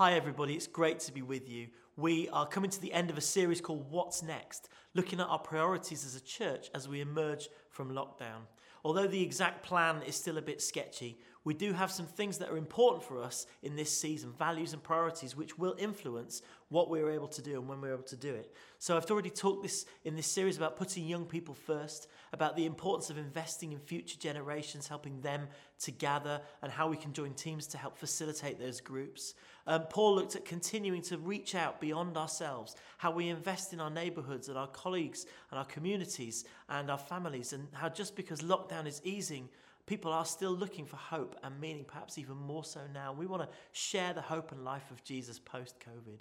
Hi, everybody, it's great to be with you. We are coming to the end of a series called What's Next, looking at our priorities as a church as we emerge from lockdown. Although the exact plan is still a bit sketchy, we do have some things that are important for us in this season, values and priorities, which will influence what we're able to do and when we're able to do it. So I've already talked this in this series about putting young people first, about the importance of investing in future generations, helping them to gather, and how we can join teams to help facilitate those groups. Um, Paul looked at continuing to reach out beyond ourselves, how we invest in our neighborhoods and our colleagues and our communities and our families, and how just because lockdown is easing, people are still looking for hope and meaning, perhaps even more so now. We want to share the hope and life of Jesus post COVID.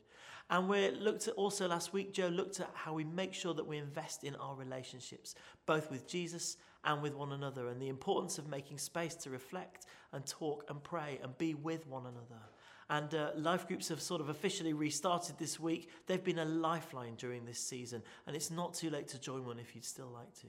And we looked at also last week, Joe looked at how we make sure that we invest in our relationships, both with Jesus and with one another, and the importance of making space to reflect and talk and pray and be with one another. And uh, life groups have sort of officially restarted this week. They've been a lifeline during this season, and it's not too late to join one if you'd still like to.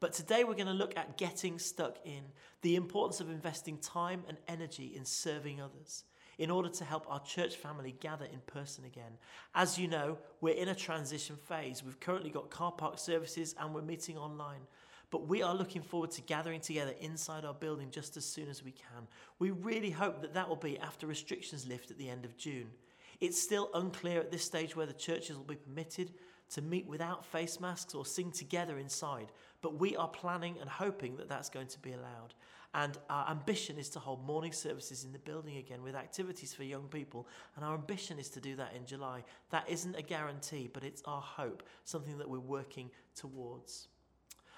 But today we're going to look at getting stuck in, the importance of investing time and energy in serving others in order to help our church family gather in person again. As you know, we're in a transition phase. We've currently got car park services and we're meeting online. But we are looking forward to gathering together inside our building just as soon as we can. We really hope that that will be after restrictions lift at the end of June. It's still unclear at this stage whether churches will be permitted to meet without face masks or sing together inside, but we are planning and hoping that that's going to be allowed. And our ambition is to hold morning services in the building again with activities for young people. And our ambition is to do that in July. That isn't a guarantee, but it's our hope, something that we're working towards.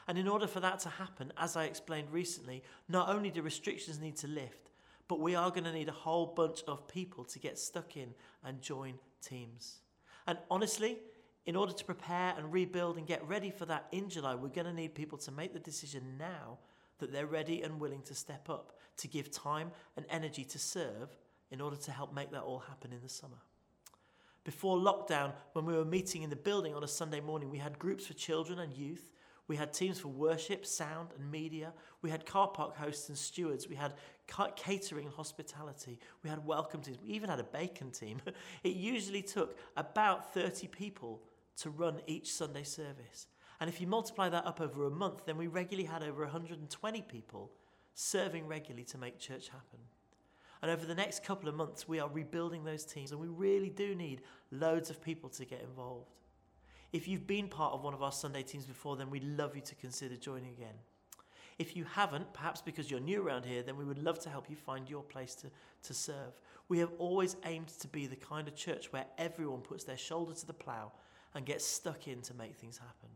And in order for that to happen, as I explained recently, not only do restrictions need to lift, but we are going to need a whole bunch of people to get stuck in and join teams. And honestly, in order to prepare and rebuild and get ready for that in July, we're going to need people to make the decision now that they're ready and willing to step up, to give time and energy to serve in order to help make that all happen in the summer. Before lockdown, when we were meeting in the building on a Sunday morning, we had groups for children and youth we had teams for worship, sound, and media. We had car park hosts and stewards. We had catering and hospitality. We had welcome teams. We even had a bacon team. It usually took about 30 people to run each Sunday service. And if you multiply that up over a month, then we regularly had over 120 people serving regularly to make church happen. And over the next couple of months, we are rebuilding those teams, and we really do need loads of people to get involved. If you've been part of one of our Sunday teams before, then we'd love you to consider joining again. If you haven't, perhaps because you're new around here, then we would love to help you find your place to, to serve. We have always aimed to be the kind of church where everyone puts their shoulder to the plough and gets stuck in to make things happen.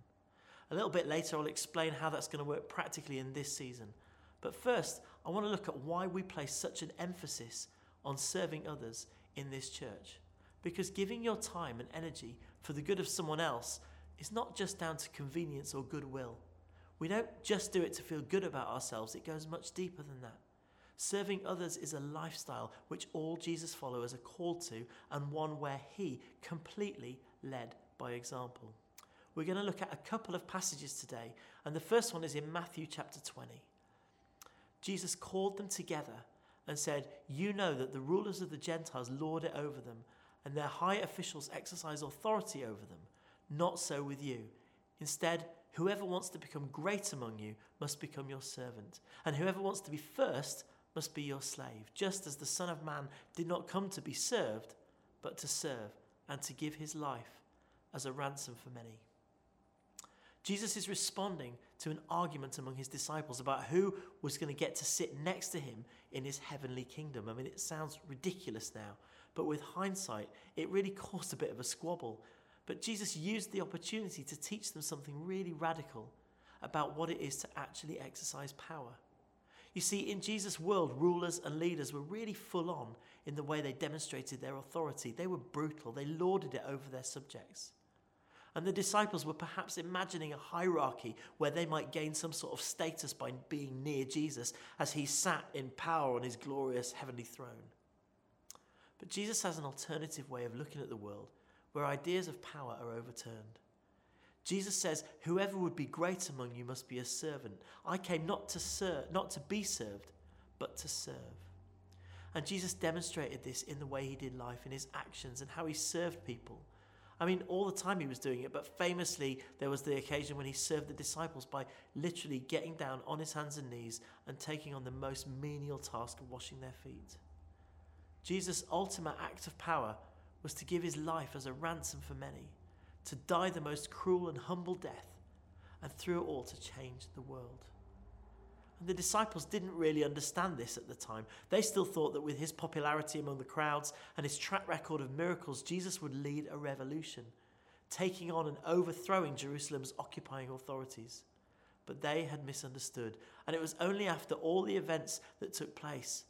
A little bit later, I'll explain how that's going to work practically in this season. But first, I want to look at why we place such an emphasis on serving others in this church. Because giving your time and energy for the good of someone else is not just down to convenience or goodwill. We don't just do it to feel good about ourselves, it goes much deeper than that. Serving others is a lifestyle which all Jesus followers are called to and one where he completely led by example. We're going to look at a couple of passages today, and the first one is in Matthew chapter 20. Jesus called them together and said, You know that the rulers of the Gentiles lord it over them and their high officials exercise authority over them. Not so with you. Instead, whoever wants to become great among you must become your servant, and whoever wants to be first must be your slave, just as the Son of Man did not come to be served, but to serve and to give his life as a ransom for many. Jesus is responding to an argument among his disciples about who was going to get to sit next to him in his heavenly kingdom. I mean, it sounds ridiculous now, but with hindsight, it really caused a bit of a squabble. But Jesus used the opportunity to teach them something really radical about what it is to actually exercise power. You see, in Jesus' world, rulers and leaders were really full on in the way they demonstrated their authority. They were brutal, they lorded it over their subjects. And the disciples were perhaps imagining a hierarchy where they might gain some sort of status by being near Jesus as he sat in power on his glorious heavenly throne. But Jesus has an alternative way of looking at the world where ideas of power are overturned. Jesus says, Whoever would be great among you must be a servant. I came not to serve, not to be served, but to serve. And Jesus demonstrated this in the way he did life, in his actions, and how he served people. I mean, all the time he was doing it, but famously, there was the occasion when he served the disciples by literally getting down on his hands and knees and taking on the most menial task of washing their feet. Jesus' ultimate act of power was to give his life as a ransom for many, to die the most cruel and humble death, and through it all to change the world. And the disciples didn't really understand this at the time. They still thought that with his popularity among the crowds and his track record of miracles, Jesus would lead a revolution, taking on and overthrowing Jerusalem's occupying authorities. But they had misunderstood, and it was only after all the events that took place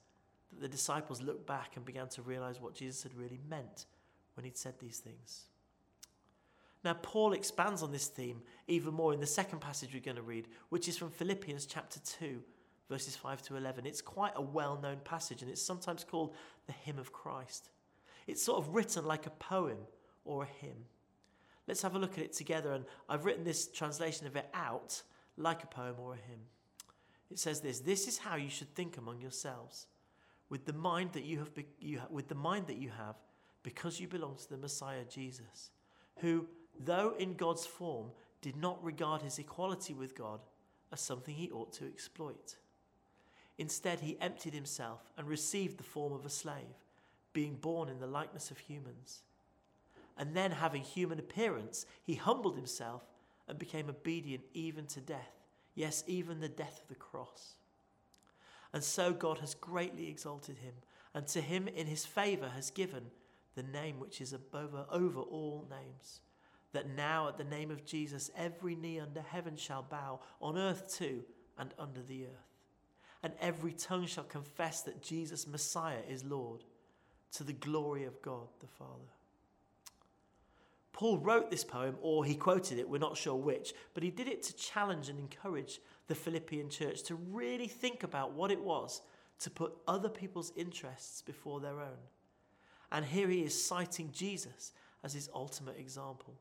that the disciples looked back and began to realize what Jesus had really meant when he'd said these things. Now, Paul expands on this theme even more in the second passage we're going to read, which is from Philippians chapter 2, verses 5 to 11. It's quite a well known passage, and it's sometimes called the Hymn of Christ. It's sort of written like a poem or a hymn. Let's have a look at it together, and I've written this translation of it out like a poem or a hymn. It says this This is how you should think among yourselves, with the mind that you have, be- you ha- with the mind that you have, because you belong to the Messiah Jesus, who though in God's form, did not regard his equality with God as something he ought to exploit. Instead, he emptied himself and received the form of a slave, being born in the likeness of humans. And then, having human appearance, he humbled himself and became obedient even to death, yes, even the death of the cross. And so God has greatly exalted him, and to him in his favour has given the name which is above over all names that now at the name of Jesus every knee under heaven shall bow, on earth too, and under the earth. And every tongue shall confess that Jesus Messiah is Lord, to the glory of God the Father. Paul wrote this poem, or he quoted it, we're not sure which, but he did it to challenge and encourage the Philippian church to really think about what it was to put other people's interests before their own. And here he is citing Jesus as his ultimate example.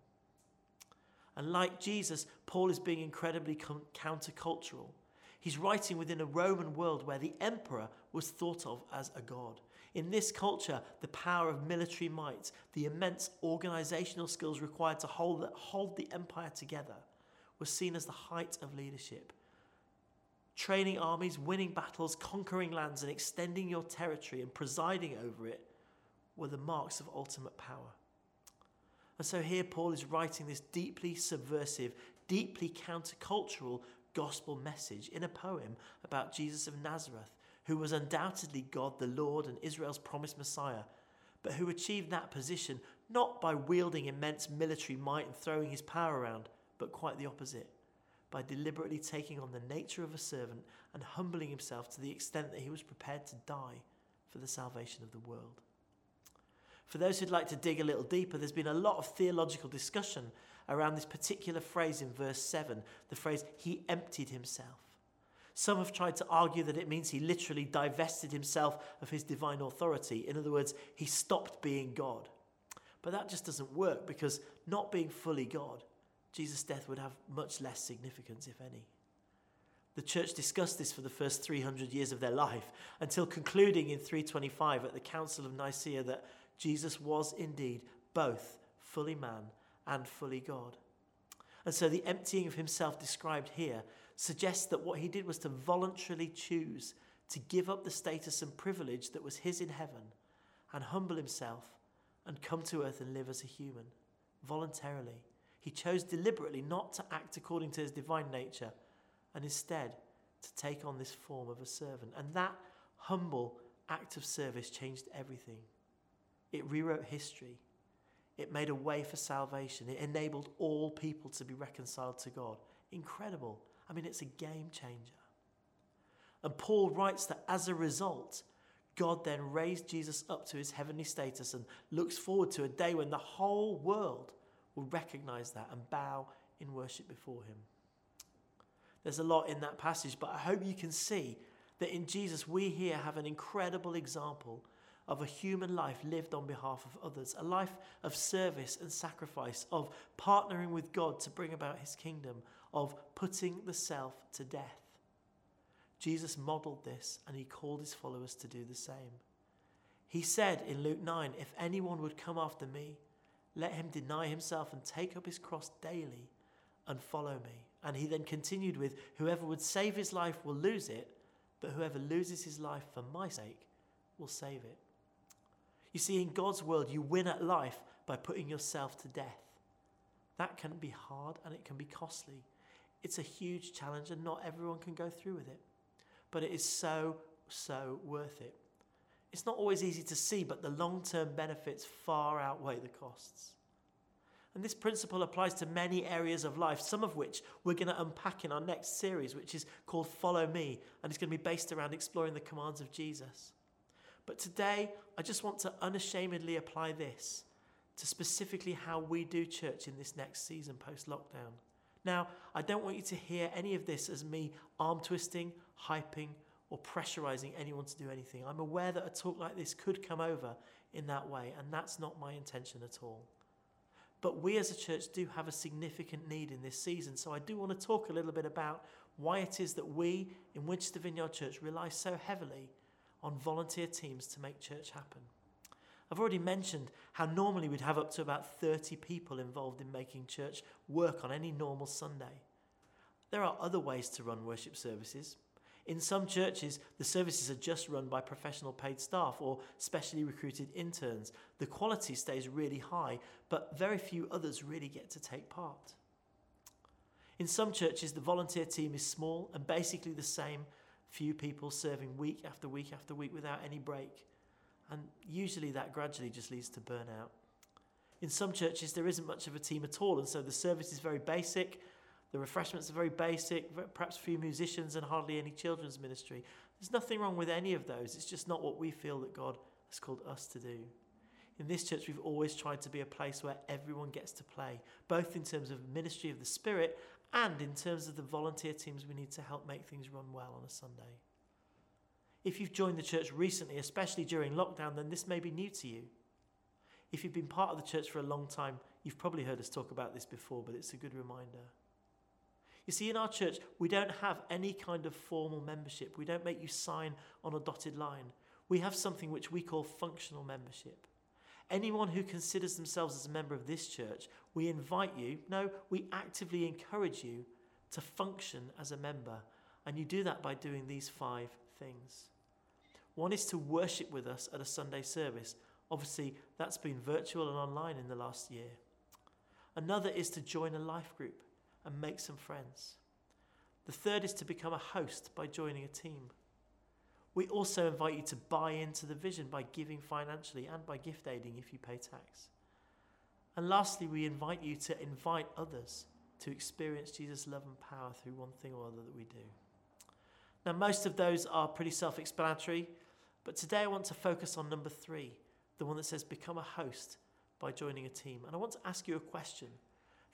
And like Jesus, Paul is being incredibly countercultural. He's writing within a Roman world where the emperor was thought of as a god. In this culture, the power of military might, the immense organizational skills required to hold the, hold the empire together, was seen as the height of leadership. Training armies, winning battles, conquering lands, and extending your territory and presiding over it were the marks of ultimate power. And so here Paul is writing this deeply subversive, deeply countercultural gospel message in a poem about Jesus of Nazareth, who was undoubtedly God the Lord and Israel's promised Messiah, but who achieved that position not by wielding immense military might and throwing his power around, but quite the opposite, by deliberately taking on the nature of a servant and humbling himself to the extent that he was prepared to die for the salvation of the world. For those who'd like to dig a little deeper, there's been a lot of theological discussion around this particular phrase in verse 7 the phrase, He emptied himself. Some have tried to argue that it means he literally divested himself of his divine authority. In other words, he stopped being God. But that just doesn't work because not being fully God, Jesus' death would have much less significance, if any. The church discussed this for the first 300 years of their life until concluding in 325 at the Council of Nicaea that Jesus was indeed both fully man and fully God. And so the emptying of himself described here suggests that what he did was to voluntarily choose to give up the status and privilege that was his in heaven and humble himself and come to earth and live as a human voluntarily. He chose deliberately not to act according to his divine nature and instead to take on this form of a servant. And that humble act of service changed everything. It rewrote history. It made a way for salvation. It enabled all people to be reconciled to God. Incredible. I mean, it's a game changer. And Paul writes that as a result, God then raised Jesus up to his heavenly status and looks forward to a day when the whole world will recognize that and bow in worship before him. There's a lot in that passage, but I hope you can see that in Jesus we here have an incredible example of a human life lived on behalf of others, a life of service and sacrifice, of partnering with God to bring about his kingdom, of putting the self to death. Jesus modeled this and he called his followers to do the same. He said in Luke 9, If anyone would come after me, let him deny himself and take up his cross daily and follow me. And he then continued with, Whoever would save his life will lose it, but whoever loses his life for my sake will save it. You see, in God's world, you win at life by putting yourself to death. That can be hard and it can be costly. It's a huge challenge, and not everyone can go through with it. But it is so, so worth it. It's not always easy to see, but the long term benefits far outweigh the costs. And this principle applies to many areas of life, some of which we're going to unpack in our next series, which is called Follow Me, and it's going to be based around exploring the commands of Jesus. But today, I just want to unashamedly apply this to specifically how we do church in this next season post lockdown. Now, I don't want you to hear any of this as me arm twisting, hyping, or pressurizing anyone to do anything. I'm aware that a talk like this could come over in that way, and that's not my intention at all. But we as a church do have a significant need in this season. So I do want to talk a little bit about why it is that we in Winchester Vineyard Church rely so heavily on volunteer teams to make church happen. I've already mentioned how normally we'd have up to about 30 people involved in making church work on any normal Sunday. There are other ways to run worship services. In some churches, the services are just run by professional paid staff or specially recruited interns. The quality stays really high, but very few others really get to take part. In some churches, the volunteer team is small and basically the same few people serving week after week after week without any break. And usually that gradually just leads to burnout. In some churches, there isn't much of a team at all, and so the service is very basic the refreshments are very basic, perhaps a few musicians and hardly any children's ministry. There's nothing wrong with any of those. It's just not what we feel that God has called us to do. In this church, we've always tried to be a place where everyone gets to play, both in terms of ministry of the Spirit and in terms of the volunteer teams we need to help make things run well on a Sunday. If you've joined the church recently, especially during lockdown, then this may be new to you. If you've been part of the church for a long time, you've probably heard us talk about this before, but it's a good reminder. You see, in our church, we don't have any kind of formal membership. We don't make you sign on a dotted line. We have something which we call functional membership. Anyone who considers themselves as a member of this church, we invite you, no, we actively encourage you to function as a member. And you do that by doing these five things. One is to worship with us at a Sunday service. Obviously, that's been virtual and online in the last year. Another is to join a life group and make some friends. The third is to become a host by joining a team. We also invite you to buy into the vision by giving financially and by gift aiding if you pay tax. And lastly, we invite you to invite others to experience Jesus' love and power through one thing or other that we do. Now, most of those are pretty self explanatory, but today I want to focus on number three, the one that says become a host by joining a team. And I want to ask you a question.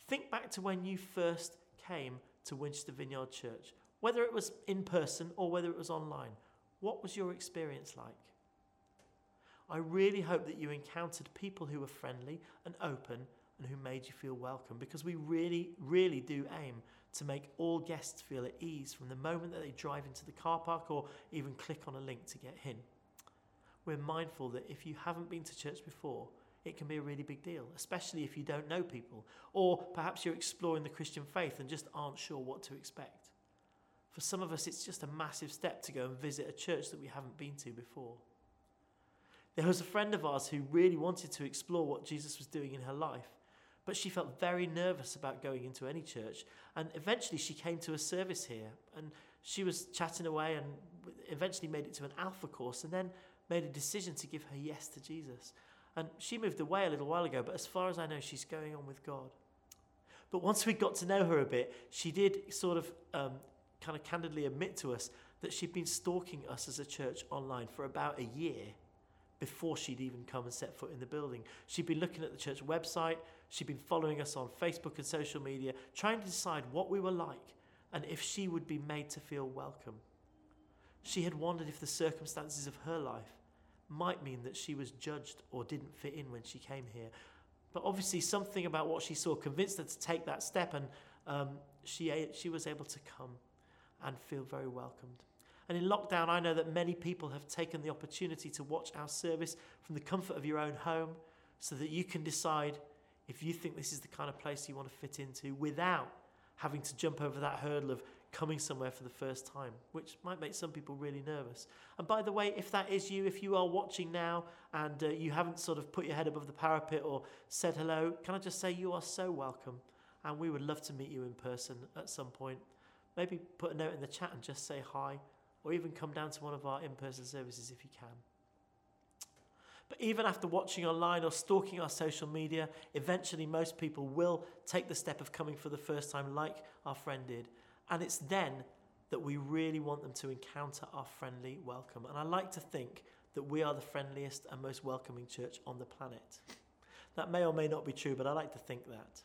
Think back to when you first came to Winchester Vineyard Church, whether it was in person or whether it was online. What was your experience like? I really hope that you encountered people who were friendly and open and who made you feel welcome because we really, really do aim to make all guests feel at ease from the moment that they drive into the car park or even click on a link to get in. We're mindful that if you haven't been to church before, it can be a really big deal, especially if you don't know people, or perhaps you're exploring the Christian faith and just aren't sure what to expect. For some of us, it's just a massive step to go and visit a church that we haven't been to before. There was a friend of ours who really wanted to explore what Jesus was doing in her life, but she felt very nervous about going into any church. And eventually, she came to a service here and she was chatting away and eventually made it to an alpha course and then made a decision to give her yes to Jesus. And she moved away a little while ago, but as far as I know, she's going on with God. But once we got to know her a bit, she did sort of um, kind of candidly admit to us that she'd been stalking us as a church online for about a year before she'd even come and set foot in the building. She'd been looking at the church website, she'd been following us on Facebook and social media, trying to decide what we were like and if she would be made to feel welcome. She had wondered if the circumstances of her life might mean that she was judged or didn't fit in when she came here. But obviously, something about what she saw convinced her to take that step, and um, she, she was able to come and feel very welcomed. And in lockdown, I know that many people have taken the opportunity to watch our service from the comfort of your own home so that you can decide if you think this is the kind of place you want to fit into without having to jump over that hurdle of coming somewhere for the first time, which might make some people really nervous. And by the way, if that is you, if you are watching now and uh, you haven't sort of put your head above the parapet or said hello, can I just say you are so welcome? And we would love to meet you in person at some point. Maybe put a note in the chat and just say hi, or even come down to one of our in person services if you can. But even after watching online or stalking our social media, eventually most people will take the step of coming for the first time, like our friend did. And it's then that we really want them to encounter our friendly welcome. And I like to think that we are the friendliest and most welcoming church on the planet. That may or may not be true, but I like to think that.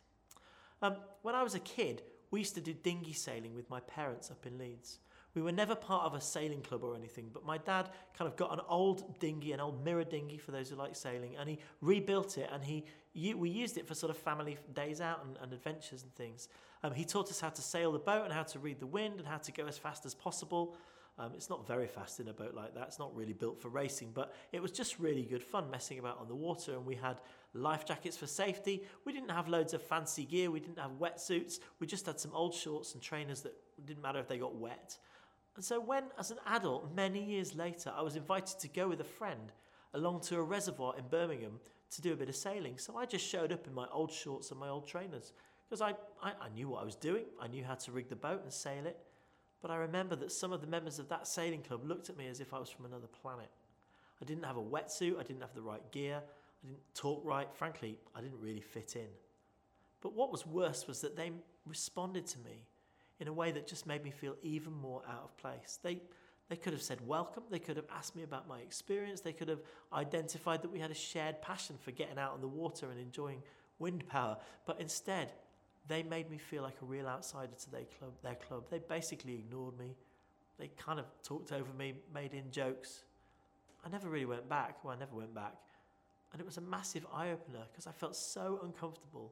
Um, when I was a kid, we used to do dinghy sailing with my parents up in Leeds. We were never part of a sailing club or anything, but my dad kind of got an old dinghy, an old mirror dinghy for those who like sailing, and he rebuilt it and he we used it for sort of family days out and, and adventures and things. Um, he taught us how to sail the boat and how to read the wind and how to go as fast as possible. Um, it's not very fast in a boat like that. It's not really built for racing, but it was just really good fun messing about on the water. And we had life jackets for safety. We didn't have loads of fancy gear. We didn't have wetsuits. We just had some old shorts and trainers that didn't matter if they got wet. And so, when, as an adult, many years later, I was invited to go with a friend along to a reservoir in Birmingham to do a bit of sailing. So I just showed up in my old shorts and my old trainers because I, I, I, knew what I was doing. I knew how to rig the boat and sail it. But I remember that some of the members of that sailing club looked at me as if I was from another planet. I didn't have a wetsuit, I didn't have the right gear, I didn't talk right. Frankly, I didn't really fit in. But what was worse was that they responded to me in a way that just made me feel even more out of place. They, they could have said welcome, they could have asked me about my experience, they could have identified that we had a shared passion for getting out on the water and enjoying wind power. But instead, they made me feel like a real outsider to their club. Their club. They basically ignored me. They kind of talked over me, made in jokes. I never really went back. Well, I never went back. And it was a massive eye opener because I felt so uncomfortable.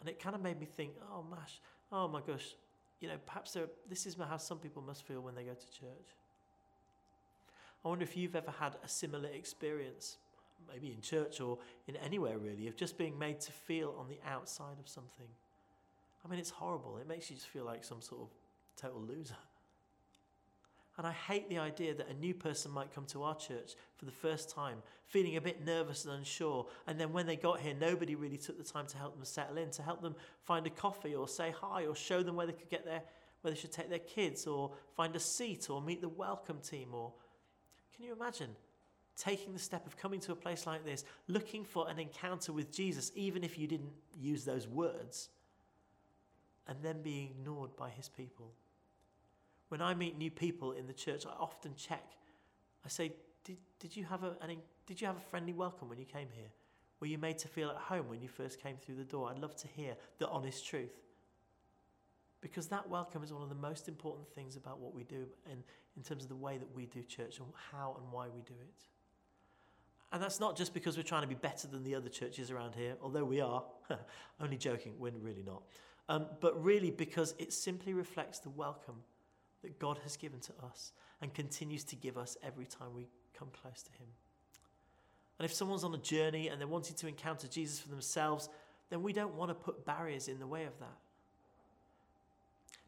And it kind of made me think, oh, mash, oh my gosh, you know, perhaps this is how some people must feel when they go to church. I wonder if you've ever had a similar experience, maybe in church or in anywhere really, of just being made to feel on the outside of something. I mean, it's horrible. It makes you just feel like some sort of total loser. And I hate the idea that a new person might come to our church for the first time, feeling a bit nervous and unsure. And then when they got here, nobody really took the time to help them settle in, to help them find a coffee or say hi or show them where they could get their, where they should take their kids or find a seat or meet the welcome team. Or can you imagine taking the step of coming to a place like this, looking for an encounter with Jesus, even if you didn't use those words, and then being ignored by his people? When I meet new people in the church, I often check. I say, did, did, you have a, an, did you have a friendly welcome when you came here? Were you made to feel at home when you first came through the door? I'd love to hear the honest truth. Because that welcome is one of the most important things about what we do and in terms of the way that we do church and how and why we do it. And that's not just because we're trying to be better than the other churches around here, although we are. Only joking, we're really not. Um, but really because it simply reflects the welcome that God has given to us and continues to give us every time we come close to Him. And if someone's on a journey and they're wanting to encounter Jesus for themselves, then we don't want to put barriers in the way of that.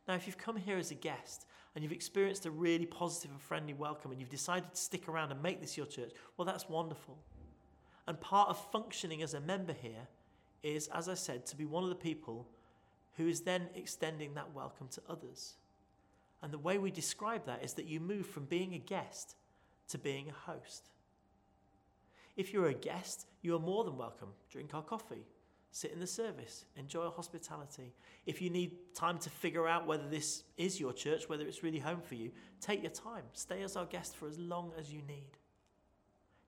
Now, if you've come here as a guest and you've experienced a really positive and friendly welcome and you've decided to stick around and make this your church, well, that's wonderful. And part of functioning as a member here is, as I said, to be one of the people who is then extending that welcome to others. And the way we describe that is that you move from being a guest to being a host. If you're a guest, you are more than welcome. Drink our coffee, sit in the service, enjoy our hospitality. If you need time to figure out whether this is your church, whether it's really home for you, take your time. Stay as our guest for as long as you need.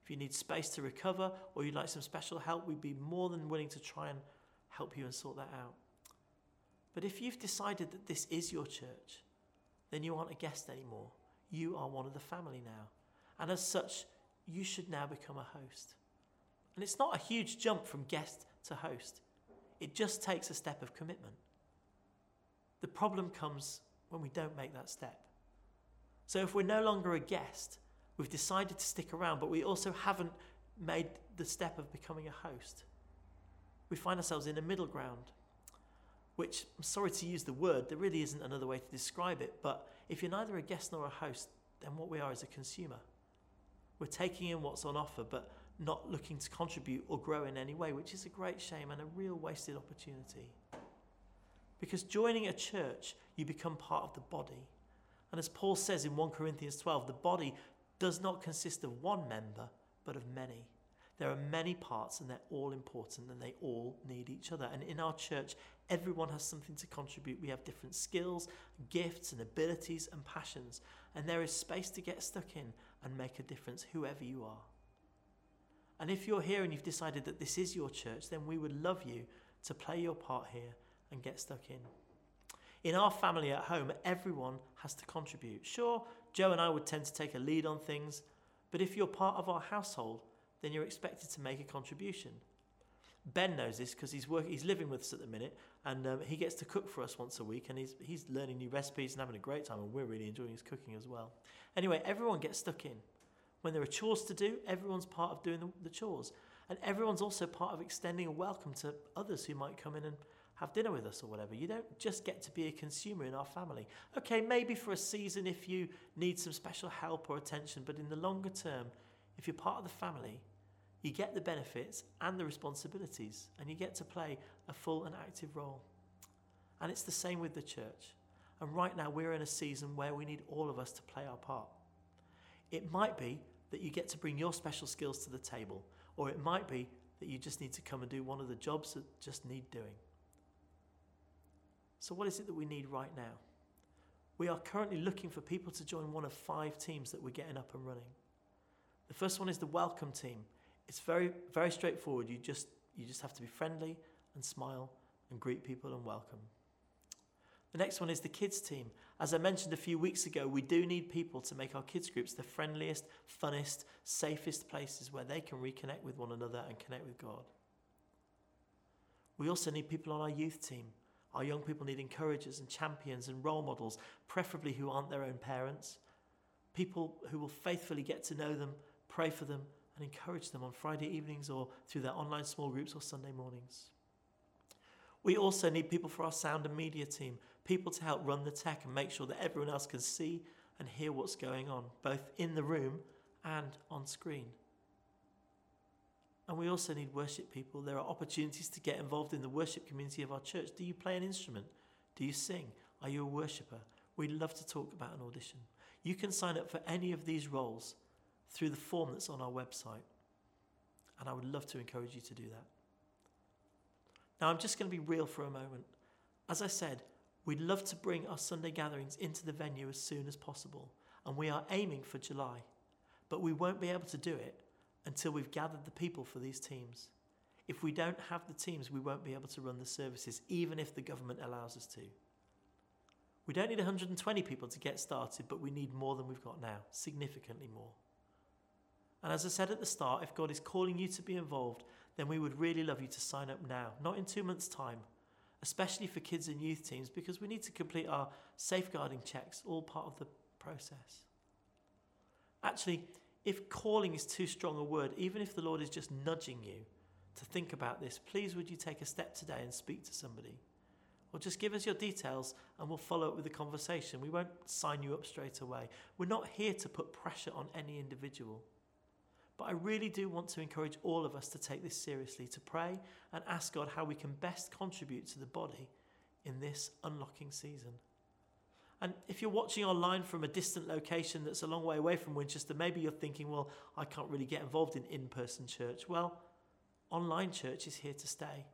If you need space to recover or you'd like some special help, we'd be more than willing to try and help you and sort that out. But if you've decided that this is your church, then you aren't a guest anymore. You are one of the family now. And as such, you should now become a host. And it's not a huge jump from guest to host, it just takes a step of commitment. The problem comes when we don't make that step. So if we're no longer a guest, we've decided to stick around, but we also haven't made the step of becoming a host. We find ourselves in a middle ground, which I'm sorry to use the word, there really isn't another way to describe it, but if you're neither a guest nor a host, then what we are is a consumer. We're taking in what's on offer, but not looking to contribute or grow in any way, which is a great shame and a real wasted opportunity. Because joining a church, you become part of the body. And as Paul says in 1 Corinthians 12, the body does not consist of one member, but of many. There are many parts and they're all important and they all need each other. And in our church, everyone has something to contribute. We have different skills, gifts, and abilities and passions. And there is space to get stuck in and make a difference, whoever you are. And if you're here and you've decided that this is your church, then we would love you to play your part here and get stuck in. In our family at home, everyone has to contribute. Sure, Joe and I would tend to take a lead on things, but if you're part of our household, then you're expected to make a contribution. Ben knows this because he's work, he's living with us at the minute, and um, he gets to cook for us once a week, and he's he's learning new recipes and having a great time, and we're really enjoying his cooking as well. Anyway, everyone gets stuck in. When there are chores to do, everyone's part of doing the, the chores, and everyone's also part of extending a welcome to others who might come in and have dinner with us or whatever. You don't just get to be a consumer in our family. Okay, maybe for a season if you need some special help or attention, but in the longer term, if you're part of the family, you get the benefits and the responsibilities, and you get to play a full and active role. And it's the same with the church. And right now, we're in a season where we need all of us to play our part. It might be that you get to bring your special skills to the table, or it might be that you just need to come and do one of the jobs that just need doing. So, what is it that we need right now? We are currently looking for people to join one of five teams that we're getting up and running. The first one is the welcome team. It's very, very straightforward. You just, you just have to be friendly and smile and greet people and welcome. The next one is the kids team. As I mentioned a few weeks ago, we do need people to make our kids groups the friendliest, funnest, safest places where they can reconnect with one another and connect with God. We also need people on our youth team. Our young people need encouragers and champions and role models, preferably who aren't their own parents. People who will faithfully get to know them, pray for them, and encourage them on Friday evenings or through their online small groups or Sunday mornings. We also need people for our sound and media team, people to help run the tech and make sure that everyone else can see and hear what's going on, both in the room and on screen. And we also need worship people. There are opportunities to get involved in the worship community of our church. Do you play an instrument? Do you sing? Are you a worshipper? We'd love to talk about an audition. You can sign up for any of these roles through the form that's on our website. And I would love to encourage you to do that. Now, I'm just going to be real for a moment. As I said, we'd love to bring our Sunday gatherings into the venue as soon as possible, and we are aiming for July. But we won't be able to do it until we've gathered the people for these teams. If we don't have the teams, we won't be able to run the services, even if the government allows us to. We don't need 120 people to get started, but we need more than we've got now, significantly more. And as I said at the start, if God is calling you to be involved, then we would really love you to sign up now, not in two months' time, especially for kids and youth teams, because we need to complete our safeguarding checks, all part of the process. Actually, if calling is too strong a word, even if the Lord is just nudging you to think about this, please would you take a step today and speak to somebody? Or just give us your details and we'll follow up with a conversation. We won't sign you up straight away. We're not here to put pressure on any individual. But I really do want to encourage all of us to take this seriously, to pray and ask God how we can best contribute to the body in this unlocking season. And if you're watching online from a distant location that's a long way away from Winchester, maybe you're thinking, well, I can't really get involved in in person church. Well, online church is here to stay.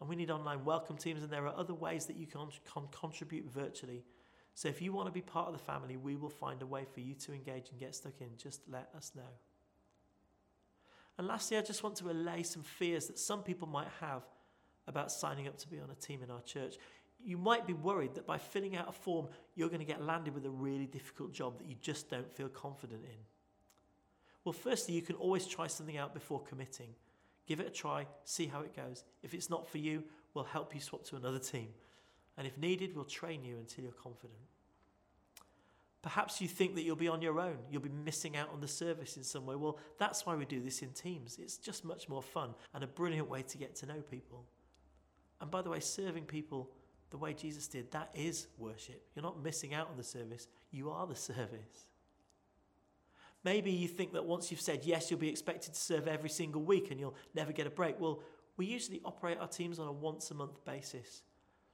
And we need online welcome teams, and there are other ways that you can, can contribute virtually. So if you want to be part of the family, we will find a way for you to engage and get stuck in. Just let us know. And lastly, I just want to allay some fears that some people might have about signing up to be on a team in our church. You might be worried that by filling out a form, you're going to get landed with a really difficult job that you just don't feel confident in. Well, firstly, you can always try something out before committing. Give it a try, see how it goes. If it's not for you, we'll help you swap to another team. And if needed, we'll train you until you're confident. Perhaps you think that you'll be on your own, you'll be missing out on the service in some way. Well, that's why we do this in teams. It's just much more fun and a brilliant way to get to know people. And by the way, serving people the way Jesus did, that is worship. You're not missing out on the service, you are the service. Maybe you think that once you've said yes, you'll be expected to serve every single week and you'll never get a break. Well, we usually operate our teams on a once a month basis.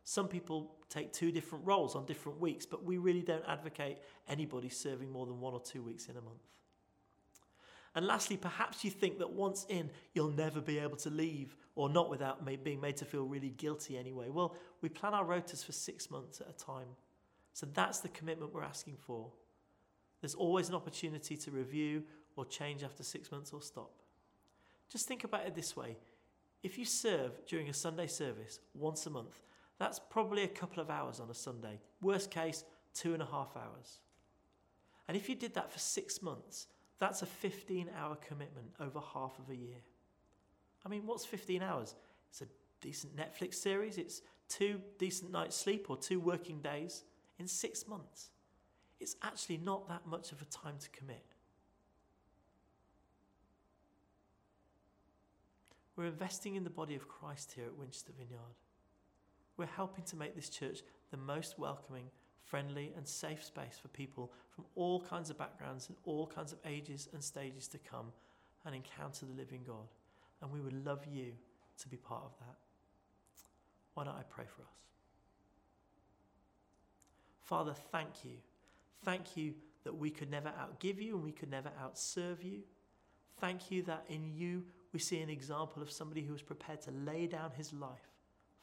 Some people take two different roles on different weeks, but we really don't advocate anybody serving more than one or two weeks in a month. And lastly, perhaps you think that once in, you'll never be able to leave, or not without being made to feel really guilty anyway. Well, we plan our rotas for six months at a time. So that's the commitment we're asking for. There's always an opportunity to review or change after six months or stop. Just think about it this way if you serve during a Sunday service once a month, that's probably a couple of hours on a Sunday. Worst case, two and a half hours. And if you did that for six months, that's a 15 hour commitment over half of a year. I mean, what's 15 hours? It's a decent Netflix series, it's two decent nights' sleep or two working days in six months. It's actually not that much of a time to commit. We're investing in the body of Christ here at Winchester Vineyard. We're helping to make this church the most welcoming, friendly, and safe space for people from all kinds of backgrounds and all kinds of ages and stages to come and encounter the living God. And we would love you to be part of that. Why don't I pray for us? Father, thank you. Thank you that we could never outgive you and we could never outserve you. Thank you that in you we see an example of somebody who was prepared to lay down his life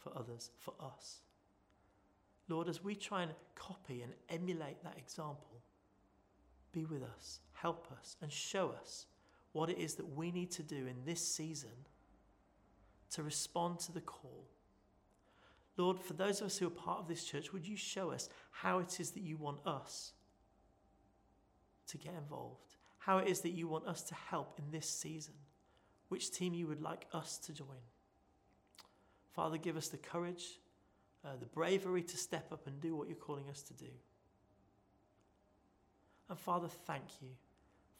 for others, for us. Lord, as we try and copy and emulate that example, be with us, help us, and show us what it is that we need to do in this season to respond to the call. Lord, for those of us who are part of this church, would you show us how it is that you want us to get involved? How it is that you want us to help in this season? Which team you would like us to join? Father, give us the courage, uh, the bravery to step up and do what you're calling us to do. And Father, thank you.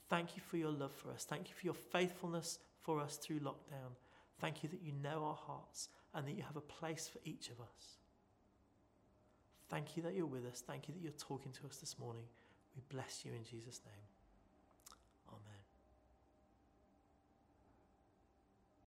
Thank you for your love for us. Thank you for your faithfulness for us through lockdown. Thank you that you know our hearts and that you have a place for each of us. Thank you that you're with us. Thank you that you're talking to us this morning. We bless you in Jesus' name.